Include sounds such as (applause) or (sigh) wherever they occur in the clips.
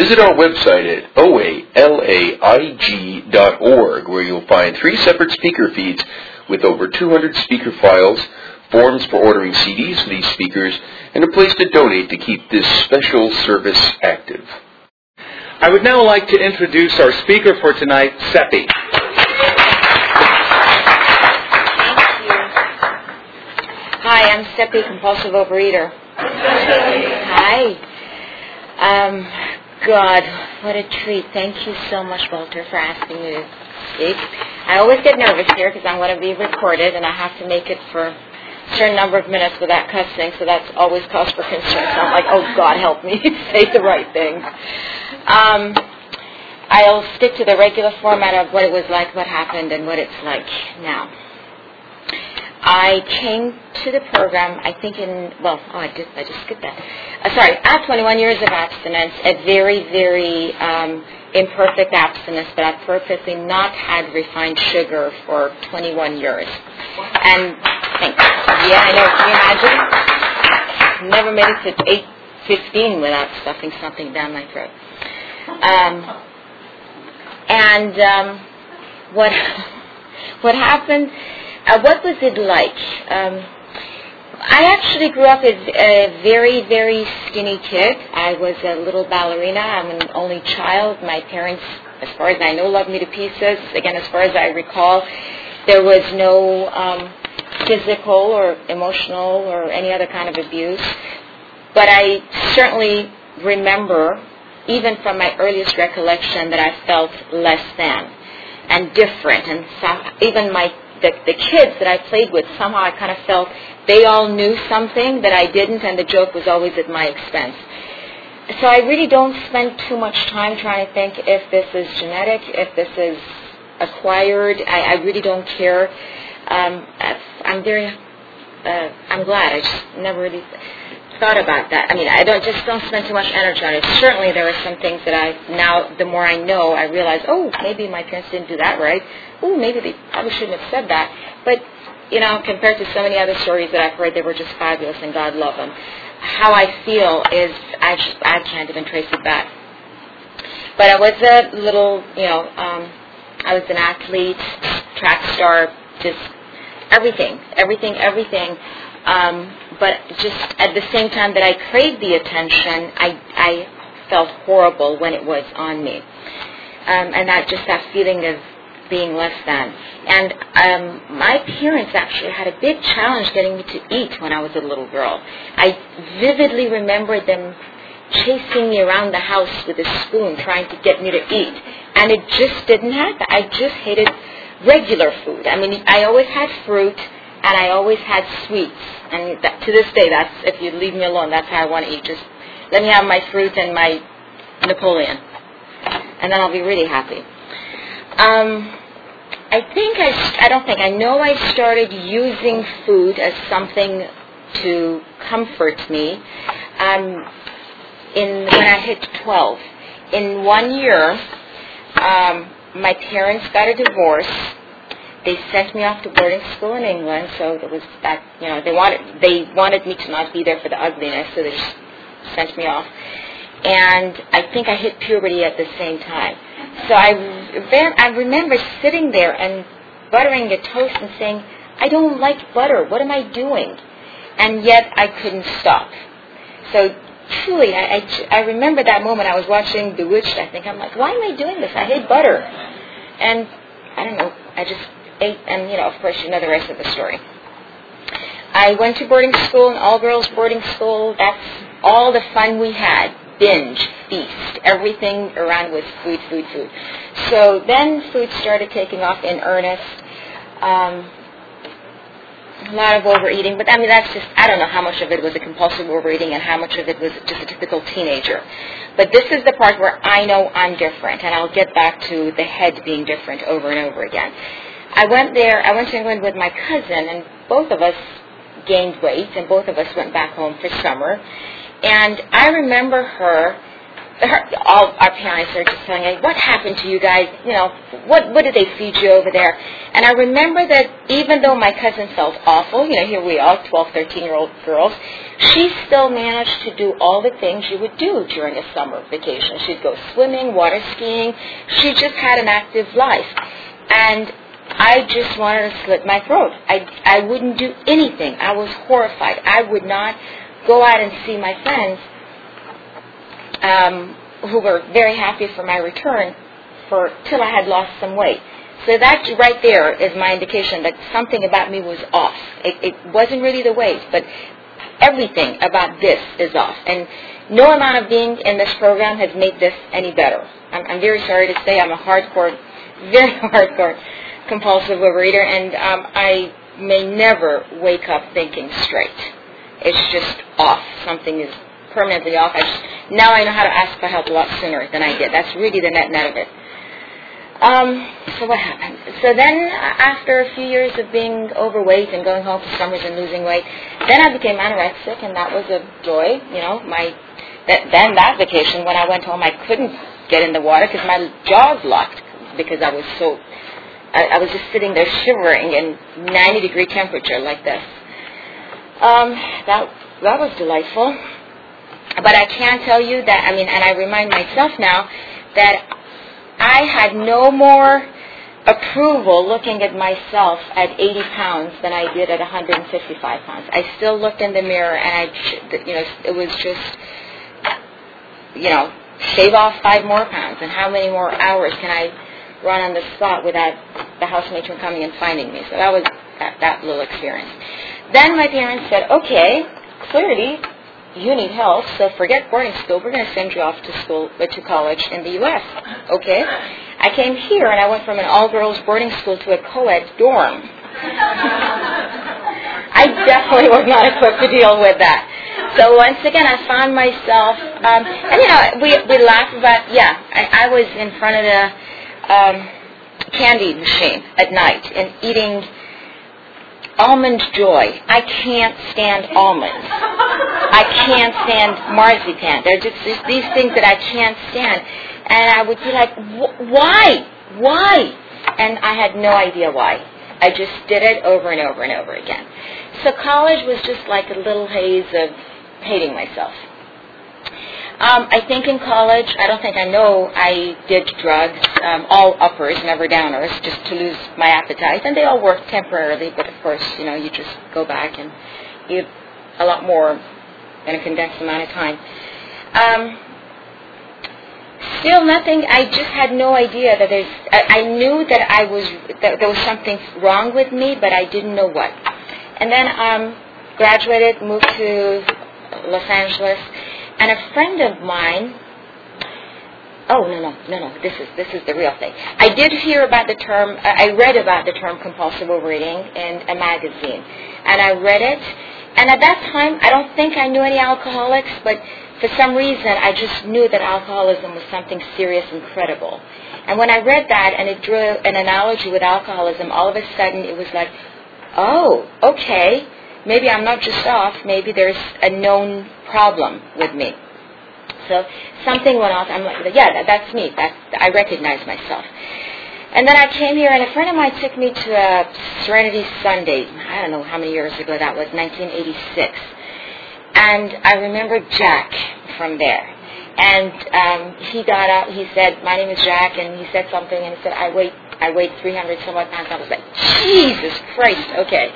Visit our website at oalaig.org where you'll find three separate speaker feeds with over 200 speaker files, forms for ordering CDs for these speakers, and a place to donate to keep this special service active. I would now like to introduce our speaker for tonight, Seppi. Hi, I'm Seppi, compulsive overeater. (laughs) Hi. Um, God, what a treat. Thank you so much, Walter, for asking me to speak. I always get nervous here because I'm going to be recorded and I have to make it for a certain number of minutes without cussing, so that's always cause for concern. So I'm like, oh, God, help me (laughs) say the right things. Um, I'll stick to the regular format of what it was like, what happened, and what it's like now. I came to the program, I think in, well, oh, I, did, I just skipped that. Uh, sorry, at 21 years of abstinence, a very, very um, imperfect abstinence, but I've perfectly not had refined sugar for 21 years. And, thanks. Yeah, I know, can you imagine? Never made it to 8.15 without stuffing something down my throat. Um, and um, what, (laughs) what happened uh, what was it like? Um, I actually grew up as a very, very skinny kid. I was a little ballerina. I'm an only child. My parents, as far as I know, loved me to pieces. Again, as far as I recall, there was no um, physical or emotional or any other kind of abuse. But I certainly remember, even from my earliest recollection, that I felt less than and different. And so even my the, the kids that I played with, somehow I kind of felt they all knew something that I didn't, and the joke was always at my expense. So I really don't spend too much time trying to think if this is genetic, if this is acquired. I, I really don't care. Um, I'm very, uh, I'm glad. I just never really thought about that. I mean, I don't just don't spend too much energy on it. Certainly, there are some things that I now, the more I know, I realize, oh, maybe my parents didn't do that right oh, maybe they probably shouldn't have said that. But, you know, compared to so many other stories that I've heard, they were just fabulous and God love them. How I feel is I, just, I can't even trace it back. But I was a little, you know, um, I was an athlete, track star, just everything, everything, everything. Um, but just at the same time that I craved the attention, I, I felt horrible when it was on me. Um, and that just that feeling of being less than. And um, my parents actually had a big challenge getting me to eat when I was a little girl. I vividly remember them chasing me around the house with a spoon trying to get me to eat. And it just didn't happen. I just hated regular food. I mean, I always had fruit and I always had sweets. And that, to this day, that's if you leave me alone, that's how I want to eat. Just let me have my fruit and my Napoleon, and then I'll be really happy. Um, I think I, I don't think, I know I started using food as something to comfort me um, in when I hit 12. In one year, um, my parents got a divorce. They sent me off to boarding school in England, so it was that. You know, they wanted they wanted me to not be there for the ugliness, so they just sent me off. And I think I hit puberty at the same time. So I, I remember sitting there and buttering a toast and saying, I don't like butter. What am I doing? And yet I couldn't stop. So truly, I, I, I remember that moment. I was watching Bewitched, I think. I'm like, why am I doing this? I hate butter. And I don't know. I just ate, and, you know, of course, you know the rest of the story. I went to boarding school, an all-girls boarding school. That's all the fun we had binge, feast. Everything around was food, food, food. So then food started taking off in earnest. Um, a lot of overeating, but I mean that's just I don't know how much of it was a compulsive overeating and how much of it was just a typical teenager. But this is the part where I know I'm different, and I'll get back to the head being different over and over again. I went there. I went to England with my cousin, and both of us gained weight, and both of us went back home for summer. And I remember her her, all our parents are just me, what happened to you guys? You know, what what did they feed you over there? And I remember that even though my cousin felt awful, you know, here we are, 12, 13 year old girls, she still managed to do all the things you would do during a summer vacation. She'd go swimming, water skiing. She just had an active life. And I just wanted to slit my throat. I, I wouldn't do anything. I was horrified. I would not go out and see my friends um, who were very happy for my return for till I had lost some weight. So that right there is my indication that something about me was off. It, it wasn't really the weight, but everything about this is off. And no amount of being in this program has made this any better. I'm, I'm very sorry to say I'm a hardcore, (laughs) very hardcore compulsive overeater, and um, I may never wake up thinking straight. It's just off. Something is permanently off. I just, now I know how to ask for help a lot sooner than I did. That's really the net net of it. Um, so what happened? So then, after a few years of being overweight and going home for summers and losing weight, then I became anorexic, and that was a joy. You know, my that, then that vacation when I went home, I couldn't get in the water because my jaws locked because I was so. I, I was just sitting there shivering in 90 degree temperature like this. Um, that that was delightful. But I can tell you that, I mean, and I remind myself now that I had no more approval looking at myself at 80 pounds than I did at 155 pounds. I still looked in the mirror and I, you know, it was just, you know, shave off five more pounds and how many more hours can I run on the spot without the house matron coming and finding me. So that was that, that little experience. Then my parents said, okay, clearly you need help, so forget boarding school. We're going to send you off to school, uh, to college in the U.S. Okay? I came here and I went from an all-girls boarding school to a co-ed dorm. I definitely was not equipped to deal with that. So once again, I found myself, um, and you know, we we laugh about, yeah, I, I was in front of the um, candy machine at night and eating almond joy. I can't stand almonds. I can't stand marzipan. They're just, just these things that I can't stand. And I would be like, why? Why? And I had no idea why. I just did it over and over and over again. So college was just like a little haze of hating myself. Um, I think in college, I don't think I know I did drugs, um, all uppers, never downers, just to lose my appetite, and they all worked temporarily. But of course, you know, you just go back and eat a lot more in a condensed amount of time. Um, still nothing. I just had no idea that there's. I, I knew that I was that there was something wrong with me, but I didn't know what. And then um, graduated, moved to Los Angeles and a friend of mine, oh no no no no, this is this is the real thing. I did hear about the term. I read about the term compulsive overeating in a magazine, and I read it. And at that time, I don't think I knew any alcoholics, but for some reason, I just knew that alcoholism was something serious and credible. And when I read that and it drew an analogy with alcoholism, all of a sudden it was like, oh, okay, maybe I'm not just off, maybe there's a known problem with me. So something went off. I'm like, yeah, that, that's me. That, I recognize myself. And then I came here, and a friend of mine took me to a Serenity Sunday. I don't know how many years ago that was, 1986. And I remember Jack from there. And um, he got up. He said, "My name is Jack," and he said something, and he said, "I weigh I weighed 300 some odd pounds." I was like, "Jesus Christ!" Okay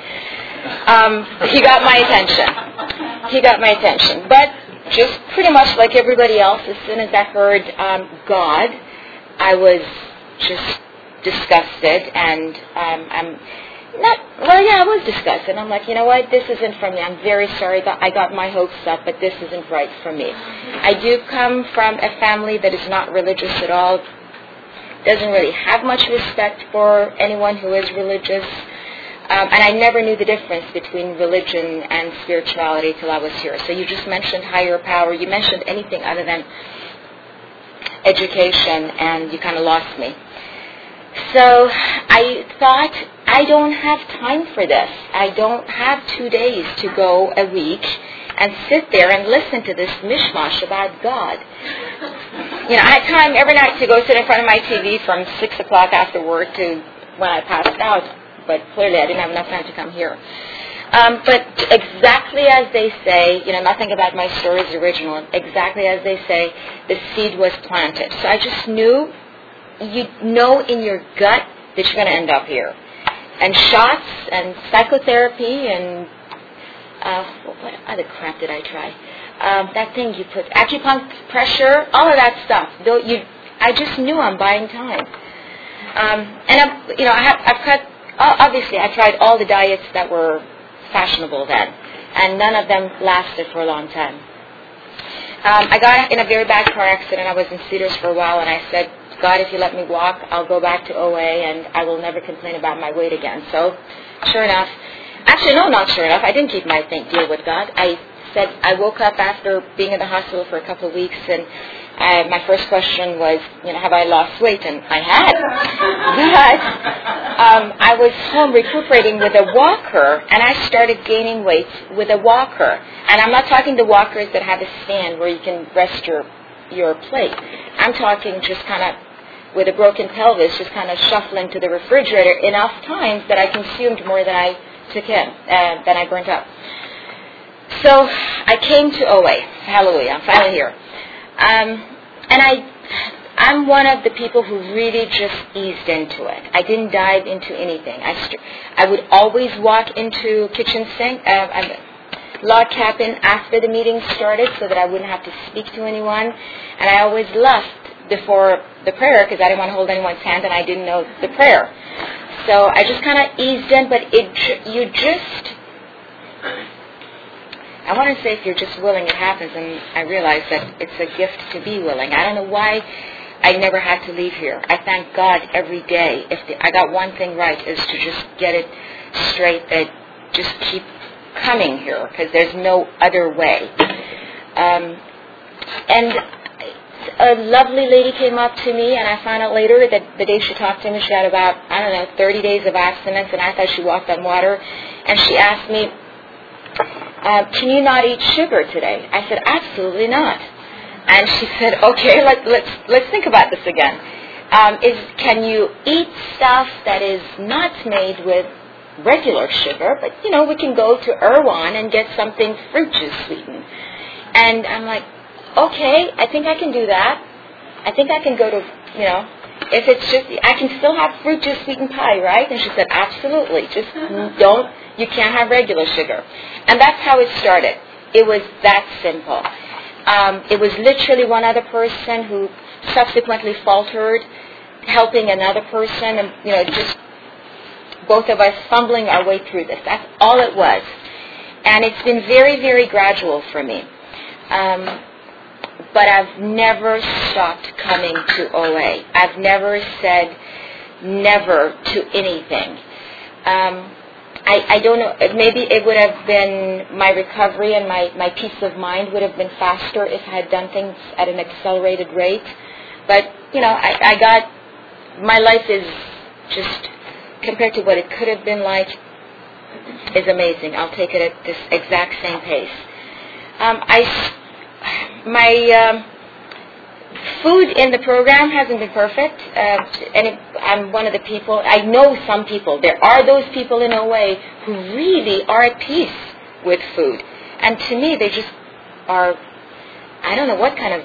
um, he got my attention. He got my attention. But just pretty much like everybody else, as soon as I heard um, God, I was just disgusted, and um, I'm not. Well, yeah, I was disgusted. I'm like, you know what? This isn't for me. I'm very sorry that I got my hopes up, but this isn't right for me. I do come from a family that is not religious at all. Doesn't really have much respect for anyone who is religious. Um, and I never knew the difference between religion and spirituality till I was here. So you just mentioned higher power. You mentioned anything other than education, and you kind of lost me. So I thought, I don't have time for this. I don't have two days to go a week and sit there and listen to this mishmash about God. you know, I had time every night to go sit in front of my TV from six o'clock after work to when I passed out. But clearly, I didn't have enough time to come here. Um, but exactly as they say, you know, nothing about my story is original. Exactly as they say, the seed was planted. So I just knew, you know in your gut that you're going to end up here. And shots and psychotherapy and uh, what other crap did I try? Um, that thing you put acupuncture, pressure all of that stuff. Though you, I just knew I'm buying time. Um, and I'm, you know, I have, I've cut. Obviously, I tried all the diets that were fashionable then, and none of them lasted for a long time. Um, I got in a very bad car accident. I was in Cedars for a while, and I said, God, if you let me walk, I'll go back to OA, and I will never complain about my weight again. So, sure enough, actually, no, not sure enough. I didn't keep my think deal with God. I said I woke up after being in the hospital for a couple of weeks, and uh, my first question was, you know, have I lost weight? And I had. (laughs) but um, I was home recuperating with a walker, and I started gaining weight with a walker. And I'm not talking the walkers that have a stand where you can rest your your plate. I'm talking just kind of with a broken pelvis, just kind of shuffling to the refrigerator enough times that I consumed more than I took in, uh, than I burnt up. So I came to OA. Hallelujah! I'm finally here. Um, and I, I'm one of the people who really just eased into it. I didn't dive into anything. I, st- I would always walk into kitchen sink, uh, log cabin after the meeting started so that I wouldn't have to speak to anyone. And I always left before the prayer because I didn't want to hold anyone's hand and I didn't know the prayer. So I just kind of eased in, but it you just I want to say if you're just willing, it happens, and I realize that it's a gift to be willing. I don't know why I never had to leave here. I thank God every day. If the, I got one thing right, is to just get it straight that just keep coming here because there's no other way. Um, and a lovely lady came up to me, and I found out later that the day she talked to me, she had about, I don't know, 30 days of abstinence, and I thought she walked on water. And she asked me, uh, can you not eat sugar today? I said, absolutely not. And she said, okay, let, let's, let's think about this again. Um, is, can you eat stuff that is not made with regular sugar, but, you know, we can go to Erewhon and get something fruit juice sweetened. And I'm like, okay, I think I can do that. I think I can go to, you know, if it's just, I can still have fruit juice sweetened pie, right? And she said, absolutely. Just don't, you can't have regular sugar. And that's how it started. It was that simple. Um, it was literally one other person who subsequently faltered, helping another person, and you know, just both of us fumbling our way through this. That's all it was. And it's been very, very gradual for me. Um, but I've never stopped coming to OA. I've never said never to anything. Um, I, I don't know, maybe it would have been my recovery and my, my peace of mind would have been faster if I had done things at an accelerated rate. But, you know, I, I got, my life is just, compared to what it could have been like, is amazing. I'll take it at this exact same pace. Um, I, my, um, food in the program hasn't been perfect, uh, and it, I'm one of the people. I know some people. There are those people in OA who really are at peace with food, and to me, they just are. I don't know what kind of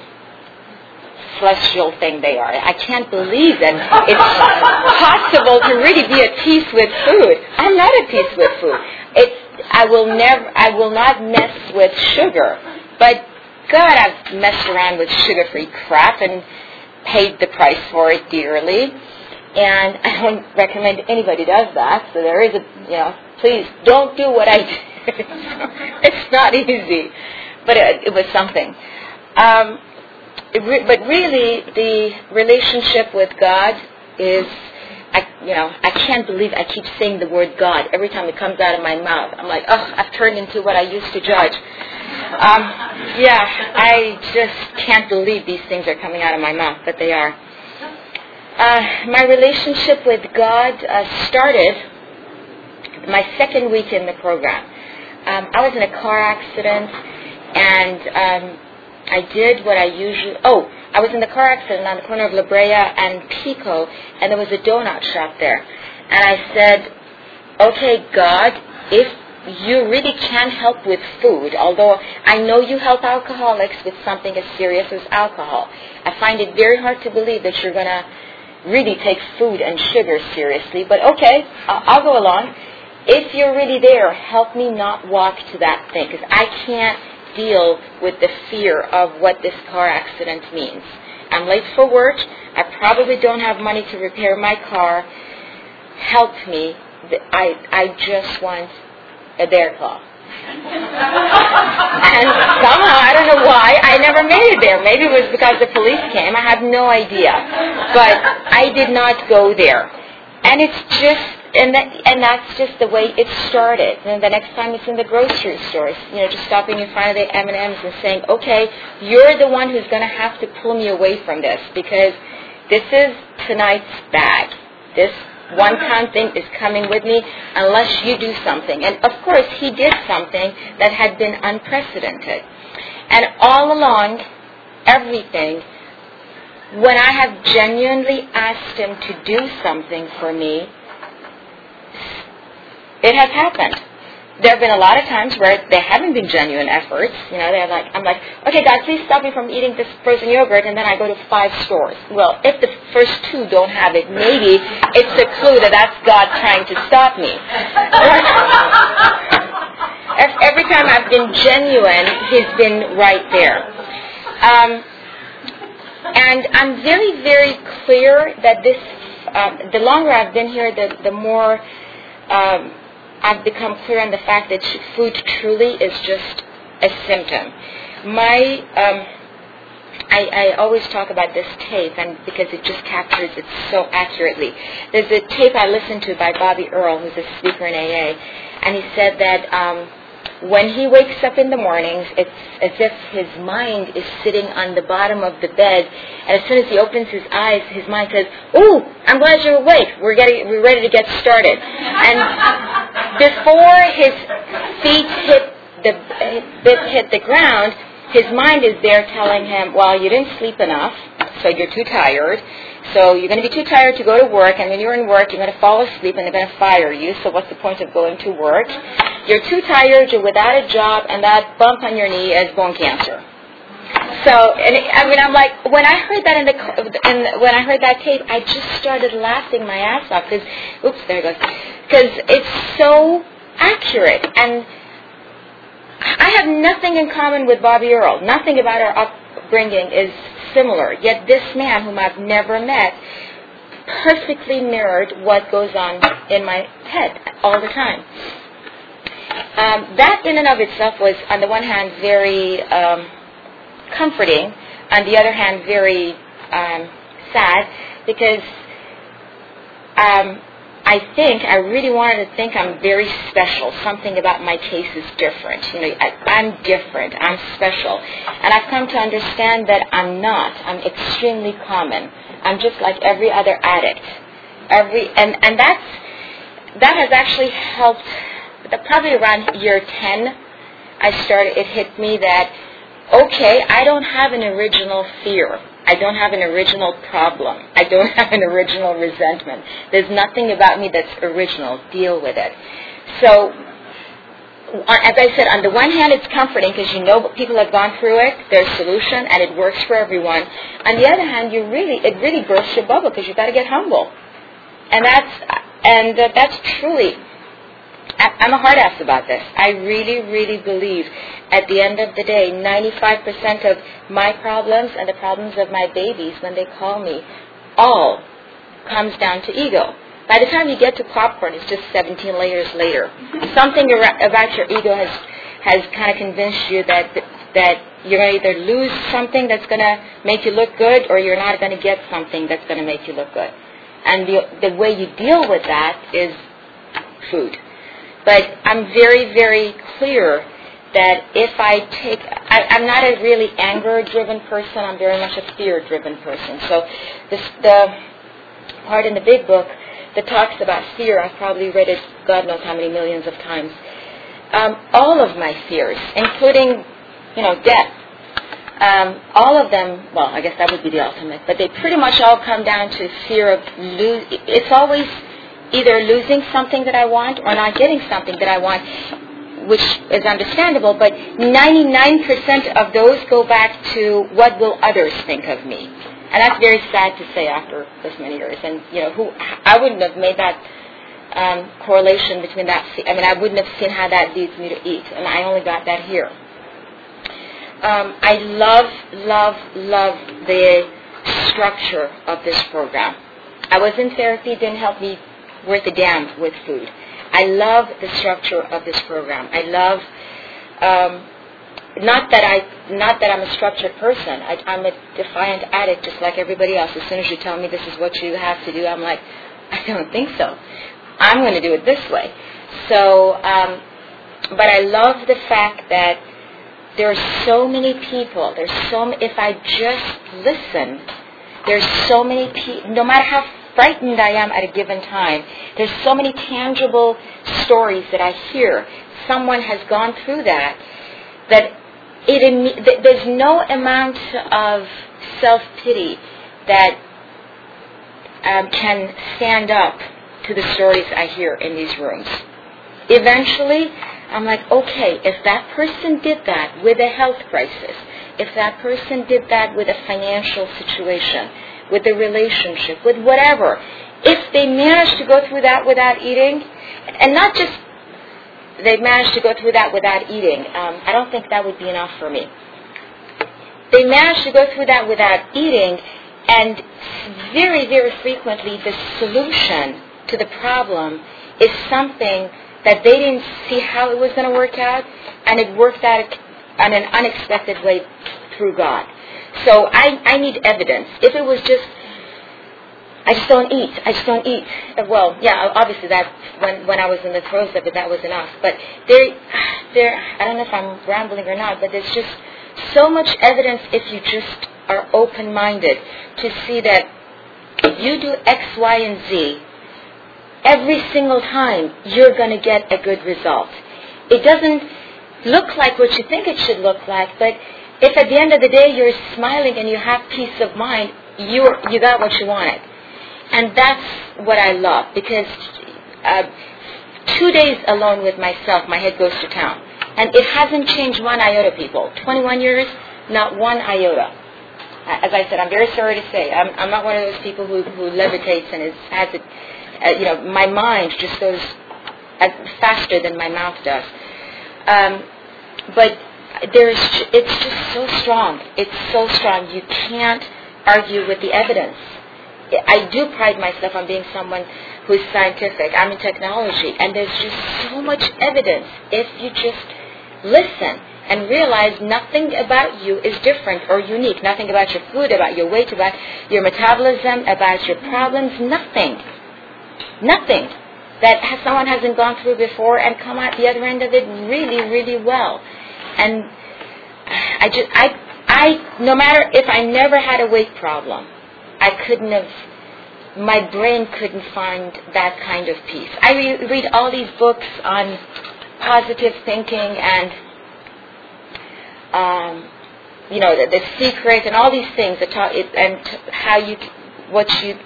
celestial thing they are. I can't believe that it's possible to really be at peace with food. I'm not at peace with food. I will never. I will not mess with sugar, but God, I've messed around with sugar-free crap and paid the price for it dearly. And I don't recommend anybody does that. So there is a, you know, please don't do what I did. (laughs) it's not easy, but it, it was something. Um, re- but really, the relationship with God is, I, you know, I can't believe I keep saying the word God every time it comes out of my mouth. I'm like, oh, I've turned into what I used to judge. Um, yeah, I just can't believe these things are coming out of my mouth, but they are. Uh, my relationship with God uh, started my second week in the program. Um, I was in a car accident, and um, I did what I usually. Oh, I was in the car accident on the corner of La Brea and Pico, and there was a donut shop there. And I said, okay, God, if you really can help with food, although I know you help alcoholics with something as serious as alcohol. I find it very hard to believe that you're going to really take food and sugar seriously, but okay, I'll go along. If you're really there, help me not walk to that thing, because I can't deal with the fear of what this car accident means. I'm late for work. I probably don't have money to repair my car. Help me. I, I just want a bear claw. (laughs) and somehow, I don't know why, I never made it there. Maybe it was because the police came. I have no idea. But I did not go there. And it's just, and that, and that's just the way it started. And the next time it's in the grocery stores, you know, just stopping in front of the M&Ms and saying, okay, you're the one who's going to have to pull me away from this because this is tonight's bag. This one time thing is coming with me unless you do something. And of course, he did something that had been unprecedented. And all along, everything, when I have genuinely asked him to do something for me, it has happened there have been a lot of times where there haven't been genuine efforts. You know, they're like, I'm like, okay, God, please stop me from eating this frozen yogurt, and then I go to five stores. Well, if the first two don't have it, maybe it's a clue that that's God trying to stop me. (laughs) Every time I've been genuine, He's been right there. Um, and I'm very, very clear that this, uh, the longer I've been here, the, the more um, I've become clear on the fact that food truly is just a symptom. My, um, I, I always talk about this tape, and because it just captures it so accurately. There's a tape I listened to by Bobby Earl, who's a speaker in AA, and he said that um, when he wakes up in the mornings, it's as if his mind is sitting on the bottom of the bed, and as soon as he opens his eyes, his mind says, "Ooh, I'm glad you're awake. We're getting, we're ready to get started." And before his feet hit the hit the ground, his mind is there telling him, "Well, you didn't sleep enough, so you're too tired." So you're going to be too tired to go to work, and when you're in work, you're going to fall asleep, and they're going to fire you. So what's the point of going to work? You're too tired, you're without a job, and that bump on your knee is bone cancer. So, and I mean, I'm like, when I heard that in the, in, when I heard that tape, I just started laughing my ass off because, oops, there it goes, because it's so accurate and. I have nothing in common with Bobby Earl. Nothing about our upbringing is similar. Yet this man, whom I've never met, perfectly mirrored what goes on in my head all the time. Um, that in and of itself was, on the one hand, very um, comforting, on the other hand, very um, sad, because um, I think I really wanted to think I'm very special. Something about my case is different. You know, I, I'm different. I'm special, and I've come to understand that I'm not. I'm extremely common. I'm just like every other addict. Every and and that's that has actually helped. Probably around year ten, I started. It hit me that okay, I don't have an original fear. I don't have an original problem. I don't (laughs) have an original resentment. There's nothing about me that's original. Deal with it. So, as I said, on the one hand, it's comforting because you know people have gone through it, there's a solution, and it works for everyone. On the other hand, you really, it really bursts your bubble because you've got to get humble, and that's and uh, that's truly I'm a hard ass about this. I really, really believe at the end of the day, 95% of my problems and the problems of my babies when they call me all comes down to ego. By the time you get to popcorn, it's just 17 layers later. Mm-hmm. Something about your ego has has kind of convinced you that that you're going to either lose something that's going to make you look good, or you're not going to get something that's going to make you look good. And the the way you deal with that is food. But I'm very, very clear that if I take, I, I'm not a really anger-driven person. I'm very much a fear-driven person. So this, the part in the big book that talks about fear, I've probably read it God knows how many millions of times. Um, all of my fears, including, you know, death, um, all of them, well, I guess that would be the ultimate, but they pretty much all come down to fear of lose. It's always either losing something that I want or not getting something that I want, which is understandable, but 99% of those go back to what will others think of me. And that's very sad to say after this many years. And, you know, who, I wouldn't have made that um, correlation between that. I mean, I wouldn't have seen how that leads me to eat, and I only got that here. Um, I love, love, love the structure of this program. I was in therapy, didn't help me worth a damn with food. I love the structure of this program. I love um, not that I not that I'm a structured person. I, I'm a defiant addict, just like everybody else. As soon as you tell me this is what you have to do, I'm like, (laughs) I don't think so. I'm going to do it this way. So, um, but I love the fact that there are so many people. There's so if I just listen, there's so many people. No matter how frightened I am at a given time. There's so many tangible stories that I hear. Someone has gone through that that it there's no amount of self pity that um, can stand up to the stories I hear in these rooms. Eventually, I'm like, okay, if that person did that with a health crisis, if that person did that with a financial situation, with the relationship, with whatever. If they manage to go through that without eating, and not just they manage to go through that without eating, um, I don't think that would be enough for me. They manage to go through that without eating, and very, very frequently the solution to the problem is something that they didn't see how it was going to work out, and it worked out in an unexpected way through God. So I, I need evidence. If it was just, I just don't eat. I just don't eat. Uh, well, yeah, obviously that when when I was in the throes of it, that was enough. But there, (sighs) there. I don't know if I'm rambling or not, but there's just so much evidence if you just are open-minded to see that you do X, Y, and Z, every single time you're going to get a good result. It doesn't look like what you think it should look like, but if at the end of the day you're smiling and you have peace of mind, you you got what you wanted, and that's what I love because uh, two days alone with myself, my head goes to town, and it hasn't changed one iota. People, 21 years, not one iota. As I said, I'm very sorry to say, I'm, I'm not one of those people who, who levitates and is, has it. Uh, you know, my mind just goes faster than my mouth does. Um, but there's it's just so strong. It's so strong. You can't argue with the evidence. I do pride myself on being someone who's scientific. I'm in technology, and there's just so much evidence if you just listen and realize nothing about you is different or unique. Nothing about your food, about your weight, about your metabolism, about your problems. Nothing. Nothing that someone hasn't gone through before and come out the other end of it really, really well. And I just, I, I, no matter if I never had a weight problem, I couldn't have, my brain couldn't find that kind of peace. I re- read all these books on positive thinking and, um, you know, the, the secret and all these things that talk, it, and t- how you, what you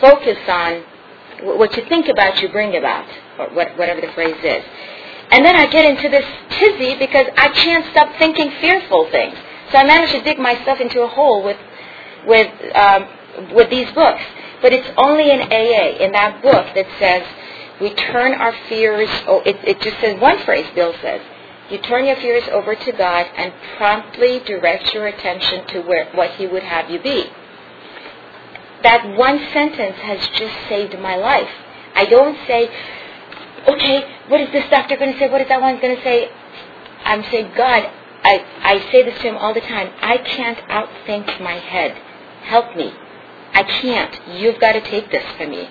focus on, what you think about, you bring about, or what, whatever the phrase is. And then I get into this tizzy because I can't stop thinking fearful things. So I manage to dig myself into a hole with, with, um, with these books. But it's only in AA, in that book, that says we turn our fears, oh, it, it just says one phrase, Bill says, you turn your fears over to God and promptly direct your attention to where, what He would have you be. That one sentence has just saved my life. I don't say, okay, what is this doctor going to say? What is that one going to say? I'm saying, God, I, I say this to him all the time. I can't outthink my head. Help me. I can't. You've got to take this from me.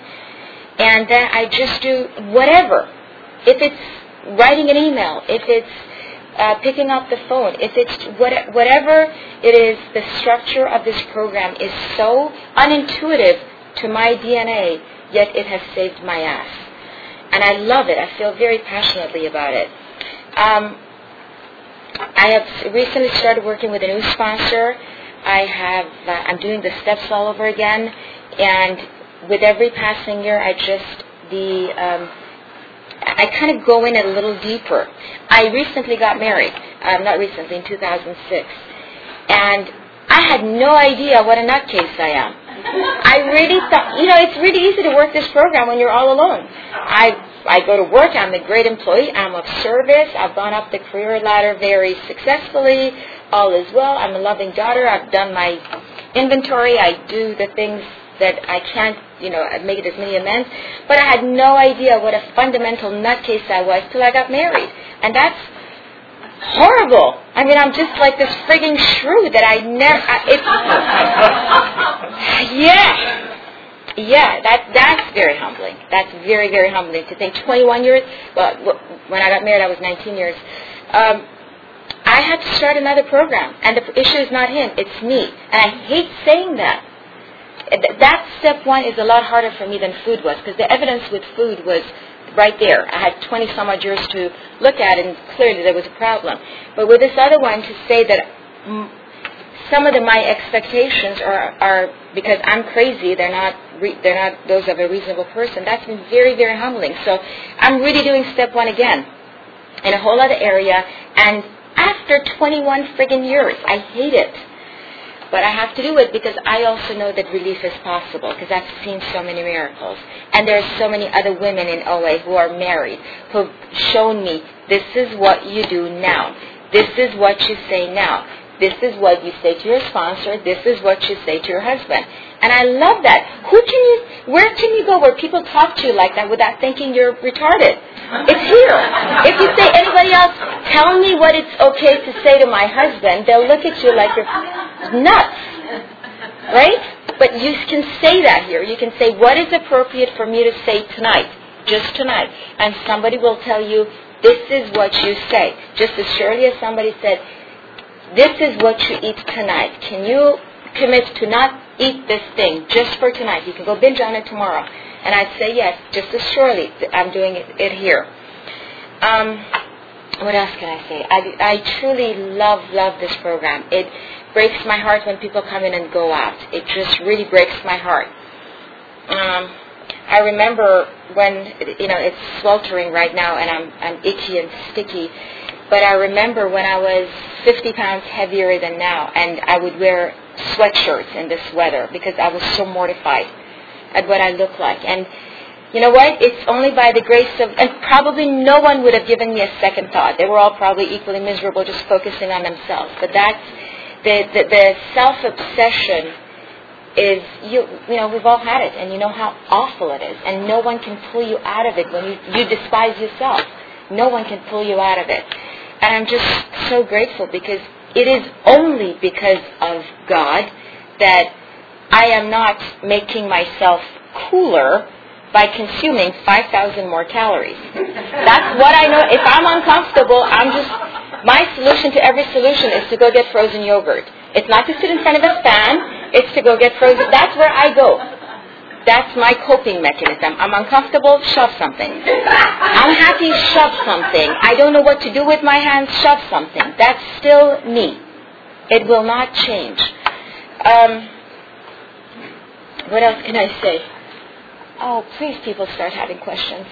And then I just do whatever. If it's writing an email, if it's uh, picking up the phone, if it's what, whatever it is, the structure of this program is so unintuitive to my DNA, yet it has saved my ass and I love it. I feel very passionately about it. Um, I have recently started working with a new sponsor. I have uh, I'm doing the steps all over again, and with every passing year, I just the um, I kind of go in a little deeper. I recently got married, um, not recently, in 2006, and I had no idea what a nutcase I am. I really thought, you know, it's really easy to work this program when you're all alone. I I go to work. I'm a great employee. I'm of service. I've gone up the career ladder very successfully. All is well. I'm a loving daughter. I've done my inventory. I do the things that I can't, you know, make it as many amends. But I had no idea what a fundamental nutcase I was till I got married. And that's horrible. I mean, I'm just like this frigging shrew that I never. I, it's (laughs) yeah. Yeah, that that's very humbling. That's very very humbling to think 21 years. Well, when I got married, I was 19 years. Um, I had to start another program, and the issue is not him; it's me. And I hate saying that. That step one is a lot harder for me than food was, because the evidence with food was right there. I had 20 some odd years to look at, and clearly there was a problem. But with this other one, to say that some of the, my expectations are, are because I'm crazy. They're not re, they're not those of a reasonable person. That's been very very humbling. So I'm really doing step one again in a whole other area. And after 21 friggin' years, I hate it. But I have to do it because I also know that relief is possible because I've seen so many miracles. And there are so many other women in OA who are married who've shown me this is what you do now. This is what you say now. This is what you say to your sponsor. This is what you say to your husband. And I love that. Who can you, where can you go where people talk to you like that without thinking you're retarded? It's here. If you say anybody else, tell me what it's okay to say to my husband, they'll look at you like you're nuts. Right? But you can say that here. You can say what is appropriate for me to say tonight, just tonight. And somebody will tell you, this is what you say. Just as surely as somebody said, this is what you eat tonight. Can you commit to not eat this thing just for tonight? You can go binge on it tomorrow. And I'd say yes, just as surely I'm doing it, it here. Um, what else can I say? I, I truly love, love this program. It breaks my heart when people come in and go out. It just really breaks my heart. Um, I remember when, you know, it's sweltering right now and I'm, I'm itchy and sticky but I remember when I was 50 pounds heavier than now, and I would wear sweatshirts in this weather because I was so mortified at what I looked like. And you know what? It's only by the grace of, and probably no one would have given me a second thought. They were all probably equally miserable, just focusing on themselves. But that's the the, the self obsession is you you know we've all had it, and you know how awful it is, and no one can pull you out of it when you you despise yourself. No one can pull you out of it. And I'm just so grateful because it is only because of God that I am not making myself cooler by consuming 5,000 more calories. That's what I know. If I'm uncomfortable, I'm just, my solution to every solution is to go get frozen yogurt. It's not to sit in front of a fan, it's to go get frozen. That's where I go. That's my coping mechanism. I'm uncomfortable, shove something. I'm happy, shove something. I don't know what to do with my hands, shove something. That's still me. It will not change. Um, what else can I say? Oh, please, people start having questions.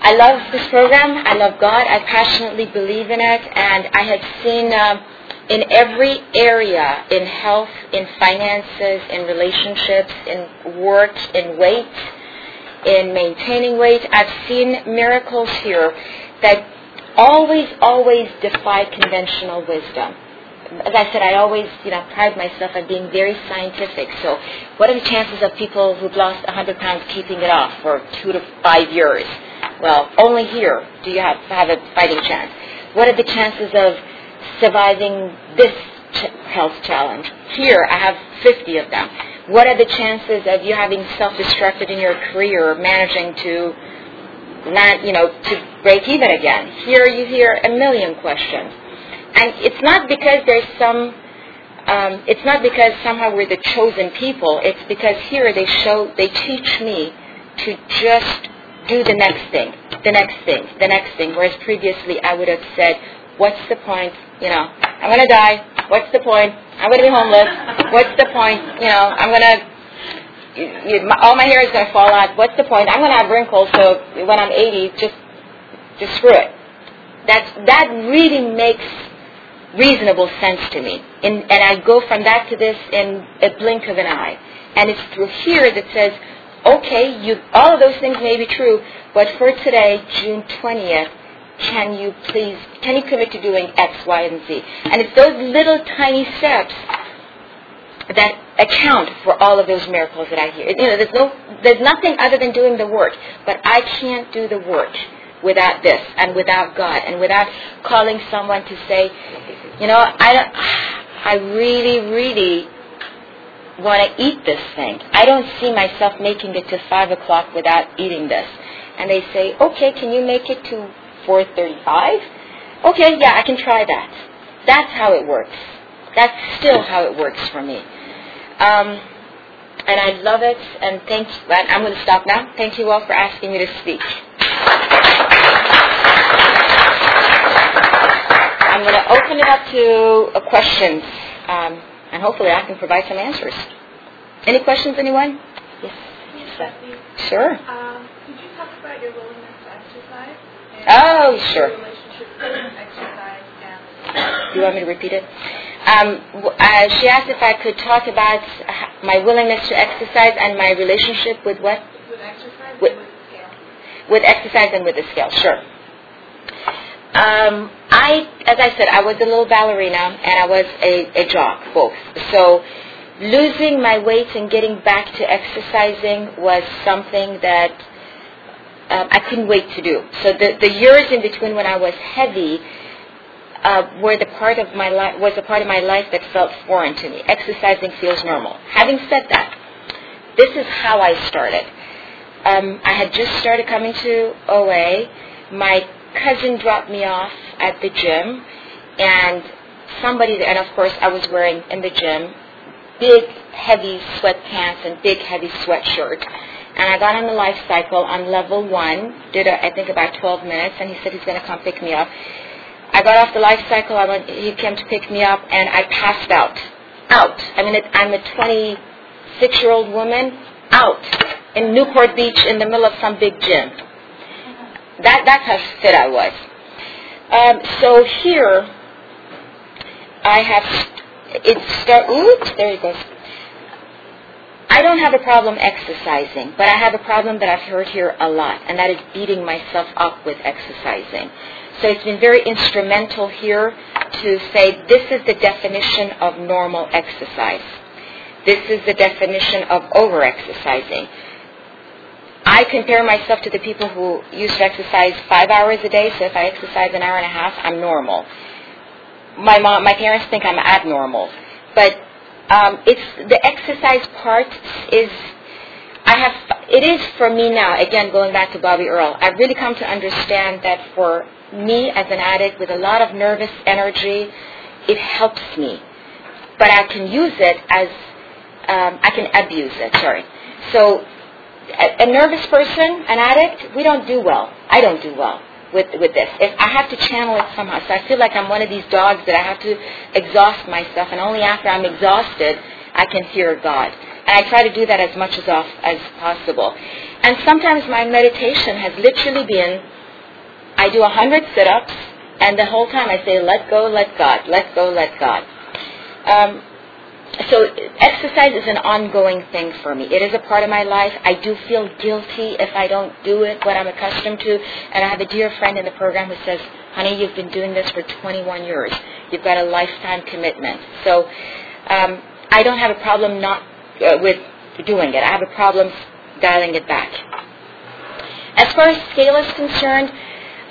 I love this program. I love God. I passionately believe in it. And I have seen. Uh, in every area in health, in finances, in relationships, in work, in weight, in maintaining weight. I've seen miracles here that always, always defy conventional wisdom. As I said, I always, you know, pride myself on being very scientific. So, what are the chances of people who've lost 100 pounds keeping it off for two to five years? Well, only here do you have, have a fighting chance. What are the chances of surviving this ch- health challenge. Here, I have 50 of them. What are the chances of you having self-destructed in your career or managing to not, you know, to break even again? Here you hear a million questions. And it's not because there's some, um, it's not because somehow we're the chosen people. It's because here they show, they teach me to just do the next thing, the next thing, the next thing. Whereas previously I would have said, What's the point? You know, I'm going to die. What's the point? I'm going to be homeless. What's the point? You know, I'm going to you, you, my, all my hair is going to fall out. What's the point? I'm going to have wrinkles, so when I'm 80, just just screw it. That's that really makes reasonable sense to me, in, and I go from that to this in a blink of an eye. And it's through here that says, okay, you all of those things may be true, but for today, June 20th, can you please, can you commit to doing X, Y, and Z? And it's those little tiny steps that account for all of those miracles that I hear. You know, there's no, there's nothing other than doing the work. But I can't do the work without this and without God and without calling someone to say, you know, I, (sighs) I really, really want to eat this thing. I don't see myself making it to five o'clock without eating this. And they say, okay, can you make it to 4:35? Okay, yeah, I can try that. That's how it works. That's still how it works for me. Um, and I love it. And thank. I'm going to stop now. Thank you all for asking me to speak. I'm going to open it up to uh, questions, um, and hopefully I can provide some answers. Any questions, anyone? Yes. yes sure. Um, could you talk about your willingness to exercise? Oh, sure. you want me to repeat it? Um, uh, she asked if I could talk about my willingness to exercise and my relationship with what? With exercise with, with scale. With exercise and with the scale, sure. Um, I, as I said, I was a little ballerina and I was a, a jock, both. So losing my weight and getting back to exercising was something that um, I couldn't wait to do. So the, the years in between when I was heavy, uh, were the part of my life was a part of my life that felt foreign to me. Exercising feels normal. Having said that, this is how I started. Um, I had just started coming to OA. My cousin dropped me off at the gym, and somebody, and of course I was wearing in the gym big heavy sweatpants and big heavy sweatshirt. And I got on the life cycle on level one, did a, I think about 12 minutes, and he said he's going to come pick me up. I got off the life cycle. I went, he came to pick me up, and I passed out. Out. I mean, it, I'm a 26-year-old woman. Out in Newport Beach in the middle of some big gym. That that's how fit I was. Um, so here, I have it start. Oops, there he goes. I don't have a problem exercising, but I have a problem that I've heard here a lot, and that is beating myself up with exercising. So it's been very instrumental here to say this is the definition of normal exercise. This is the definition of over-exercising. I compare myself to the people who used to exercise five hours a day, so if I exercise an hour and a half, I'm normal. My mom, my parents think I'm abnormal. But um, it's the exercise part is I have it is for me now. Again, going back to Bobby Earl, I've really come to understand that for me as an addict with a lot of nervous energy, it helps me. But I can use it as, um, I can abuse it, sorry. So a, a nervous person, an addict, we don't do well. I don't do well with, with this. If I have to channel it somehow. So I feel like I'm one of these dogs that I have to exhaust myself, and only after I'm exhausted, I can hear God. And I try to do that as much as, off, as possible. And sometimes my meditation has literally been I do a hundred sit-ups, and the whole time I say, "Let go, let God, let go, let God." Um, so exercise is an ongoing thing for me. It is a part of my life. I do feel guilty if I don't do it, what I'm accustomed to. And I have a dear friend in the program who says, "Honey, you've been doing this for 21 years. You've got a lifetime commitment." So um, I don't have a problem not uh, with doing it. I have a problem dialing it back. As far as scale is concerned,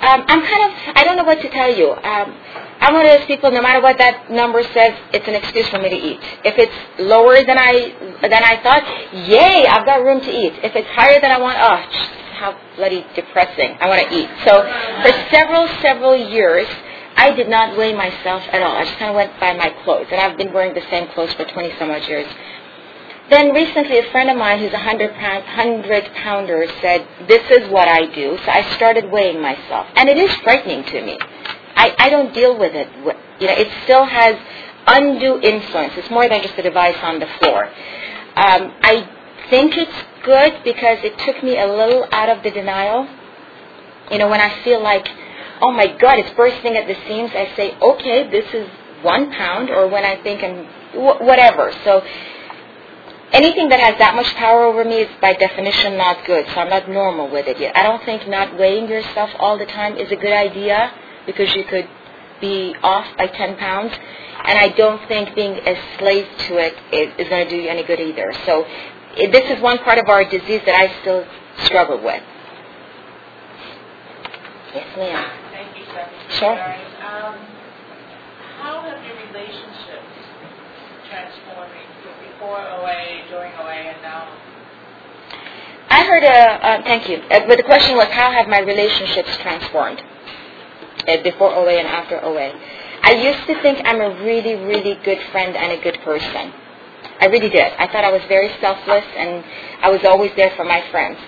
um, I'm kind of, I don't know what to tell you. Um, I'm one of those people, no matter what that number says, it's an excuse for me to eat. If it's lower than I, than I thought, yay, I've got room to eat. If it's higher than I want, oh, how bloody depressing. I want to eat. So for several, several years, I did not weigh myself at all. I just kind of went by my clothes. And I've been wearing the same clothes for 20 some odd years. Then recently, a friend of mine who's a hundred pound, hundred pounder said, "This is what I do." So I started weighing myself, and it is frightening to me. I, I don't deal with it. You know, it still has undue influence. It's more than just a device on the floor. Um, I think it's good because it took me a little out of the denial. You know, when I feel like, oh my God, it's bursting at the seams, I say, okay, this is one pound, or when I think I'm wh- whatever. So anything that has that much power over me is by definition not good. So I'm not normal with it yet. I don't think not weighing yourself all the time is a good idea because you could be off by 10 pounds. And I don't think being a slave to it is, is going to do you any good either. So it, this is one part of our disease that I still struggle with. Yes, ma'am. Thank you, Stephanie. Sure. Um, how have your relationships transformed before OA, during OA, and now? I heard a, uh, thank you, uh, but the question was how have my relationships transformed before OA and after OA? I used to think I'm a really, really good friend and a good person. I really did. I thought I was very selfless and I was always there for my friends.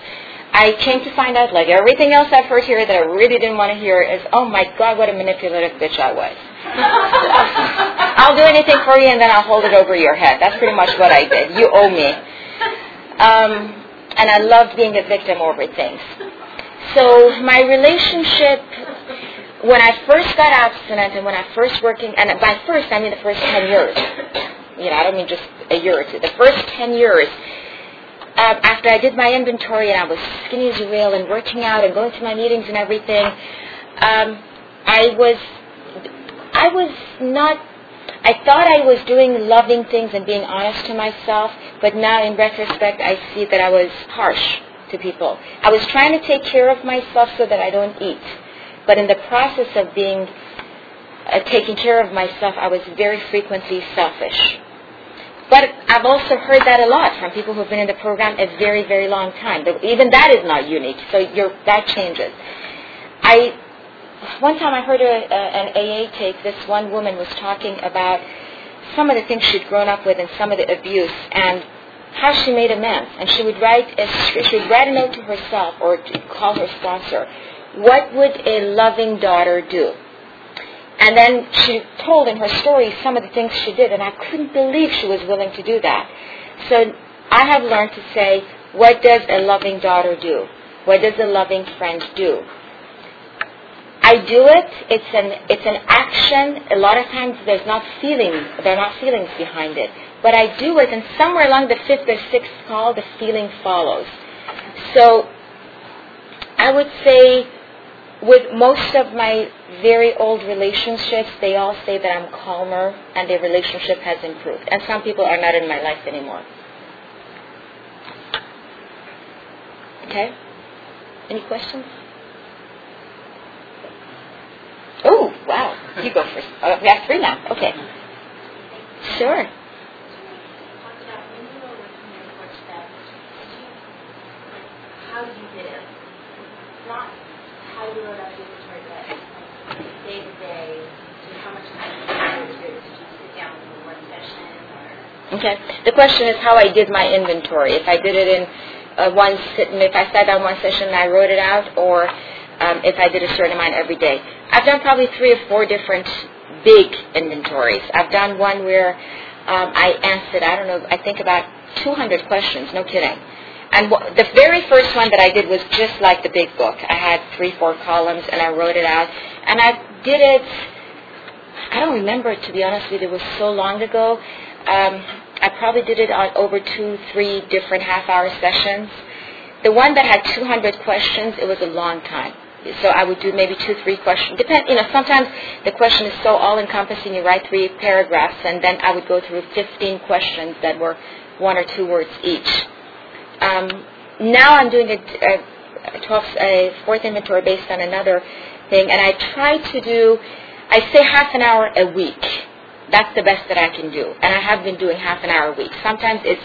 I came to find out, like everything else I've heard here that I really didn't want to hear, is, oh my God, what a manipulative bitch I was. (laughs) I'll do anything for you and then I'll hold it over your head. That's pretty much what I did. You owe me. Um, and I loved being a victim over things. So my relationship, when I first got abstinent and when I first working, and by first I mean the first 10 years. You know, I don't mean just a year or two. The first 10 years, um, after I did my inventory and I was skinny as a rail and working out and going to my meetings and everything, um, I was, I was not I thought I was doing loving things and being honest to myself, but now in retrospect, I see that I was harsh to people. I was trying to take care of myself so that I don't eat. But in the process of being uh, taking care of myself, I was very frequently selfish. But I've also heard that a lot from people who've been in the program a very, very long time. Even that is not unique, so that changes. I one time I heard a, a, an AA take. This one woman was talking about some of the things she'd grown up with and some of the abuse and how she made amends. And she would write a, she would write a note to herself or call her sponsor. What would a loving daughter do? And then she told in her story some of the things she did, and I couldn't believe she was willing to do that. So I have learned to say, what does a loving daughter do? What does a loving friend do? I do it. It's an it's an action. A lot of times there's not feeling there are not feelings behind it. But I do it, and somewhere along the fifth or sixth call, the feeling follows. So I would say with most of my very old relationships, they all say that I'm calmer and their relationship has improved. And some people are not in my life anymore. Okay? Any questions? Oh, wow. You go first. Uh, we have three now. Okay. Sure. How do you did it. How you wrote out the inventory, day to day, how much time did you sit down for one session Okay. The question is how I did my inventory. If I did it in uh, one if I sat down one session and I wrote it out, or um, if I did a certain amount every day. I've done probably three or four different big inventories. I've done one where um, I answered, I don't know, I think about 200 questions, no kidding. And w- the very first one that I did was just like the big book. I had three, four columns, and I wrote it out. And I did it, I don't remember, to be honest with you, it was so long ago. Um, I probably did it on over two, three different half-hour sessions. The one that had 200 questions, it was a long time. So I would do maybe two, three questions. Depend, you know, sometimes the question is so all-encompassing, you write three paragraphs, and then I would go through 15 questions that were one or two words each. Um, now I'm doing a, a, 12, a fourth inventory based on another thing, and I try to do, I say half an hour a week. That's the best that I can do, and I have been doing half an hour a week. Sometimes it's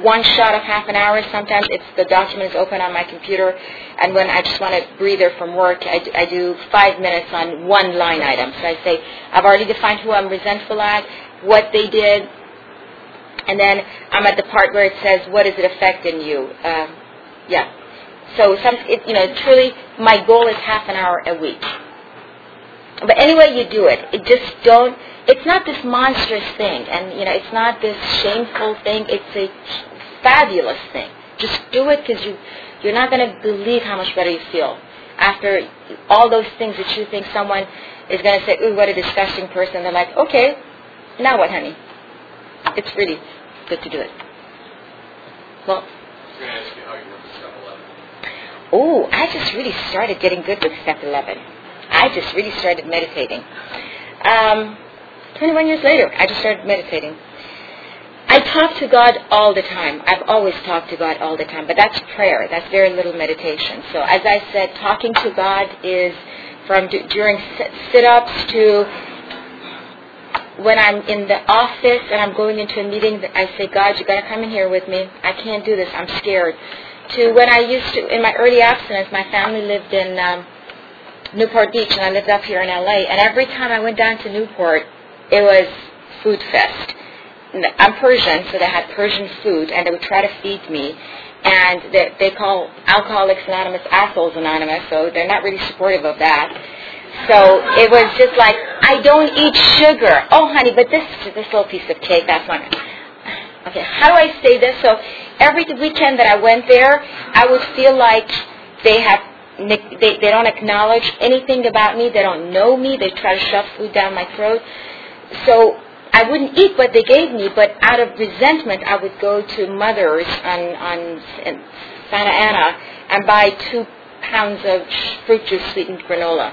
one shot of half an hour. Sometimes it's the document is open on my computer, and when I just want a breather from work, I I do five minutes on one line item. So I say, I've already defined who I'm resentful at, what they did, and then I'm at the part where it says, what is it affecting you? Um, yeah. So some, it, you know, truly, my goal is half an hour a week. But anyway you do it, it just don't. It's not this monstrous thing, and you know, it's not this shameful thing. It's a fabulous thing. Just do it because you you're not going to believe how much better you feel after all those things that you think someone is going to say, "Ooh, what a disgusting person." They're like, "Okay, now what, honey?" It's really good to do it. Well, I was going to ask you how you work with step 11. Oh, I just really started getting good with step 11. I just really started meditating. Um, 21 years later, I just started meditating. I talk to God all the time. I've always talked to God all the time, but that's prayer. That's very little meditation. So as I said, talking to God is from d- during sit- sit-ups to when I'm in the office and I'm going into a meeting, I say, God, you got to come in here with me. I can't do this. I'm scared. To when I used to, in my early abstinence, my family lived in um, Newport Beach, and I lived up here in LA. And every time I went down to Newport, it was food fest. I'm Persian, so they had Persian food, and they would try to feed me. And they, they call Alcoholics Anonymous Assholes Anonymous, so they're not really supportive of that. So it was just like, I don't eat sugar. Oh, honey, but this this little piece of cake, that's not. Okay, how do I say this? So every weekend that I went there, I would feel like they have they, they don't acknowledge anything about me. They don't know me. They try to shove food down my throat. So I wouldn't eat what they gave me, but out of resentment, I would go to Mother's on on Santa Ana and buy two pounds of fruit juice sweetened granola.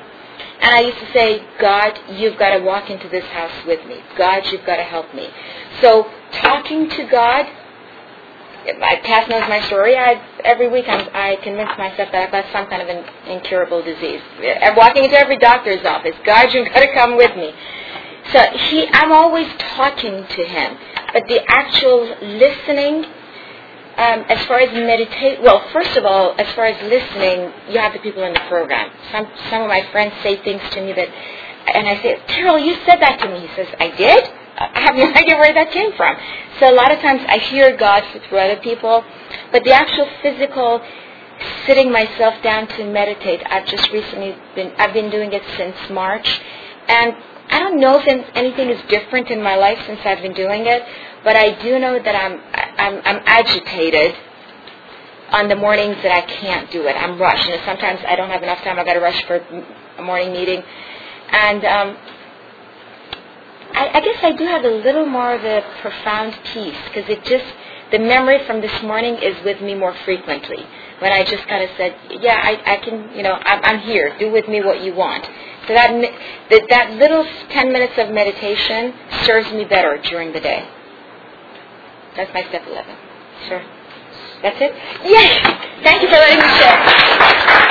And I used to say, God, you've got to walk into this house with me. God, you've got to help me. So talking to God, my past knows my story. I every week I'm, I convince myself that I've got some kind of an incurable disease. Uh, I'm walking into every doctor's office. God, you've got to come with me. So he, I'm always talking to him, but the actual listening, um, as far as meditate, well, first of all, as far as listening, you have the people in the program. Some some of my friends say things to me that, and I say, Carol, you said that to me. He says, I did. I have no (laughs) idea where that came from. So a lot of times I hear God through other people, but the actual physical sitting myself down to meditate, I've just recently been, I've been doing it since March, and I don't know if anything is different in my life since I've been doing it, but I do know that I'm I'm, I'm agitated on the mornings that I can't do it. I'm rushed, and sometimes I don't have enough time. I've got to rush for a morning meeting, and um, I, I guess I do have a little more of a profound peace because it just the memory from this morning is with me more frequently. When I just kind of said, "Yeah, I, I can, you know, I'm, I'm here. Do with me what you want." So that, that that little ten minutes of meditation serves me better during the day. That's my step 11. Sure. That's it? Yes! Thank you for letting me share.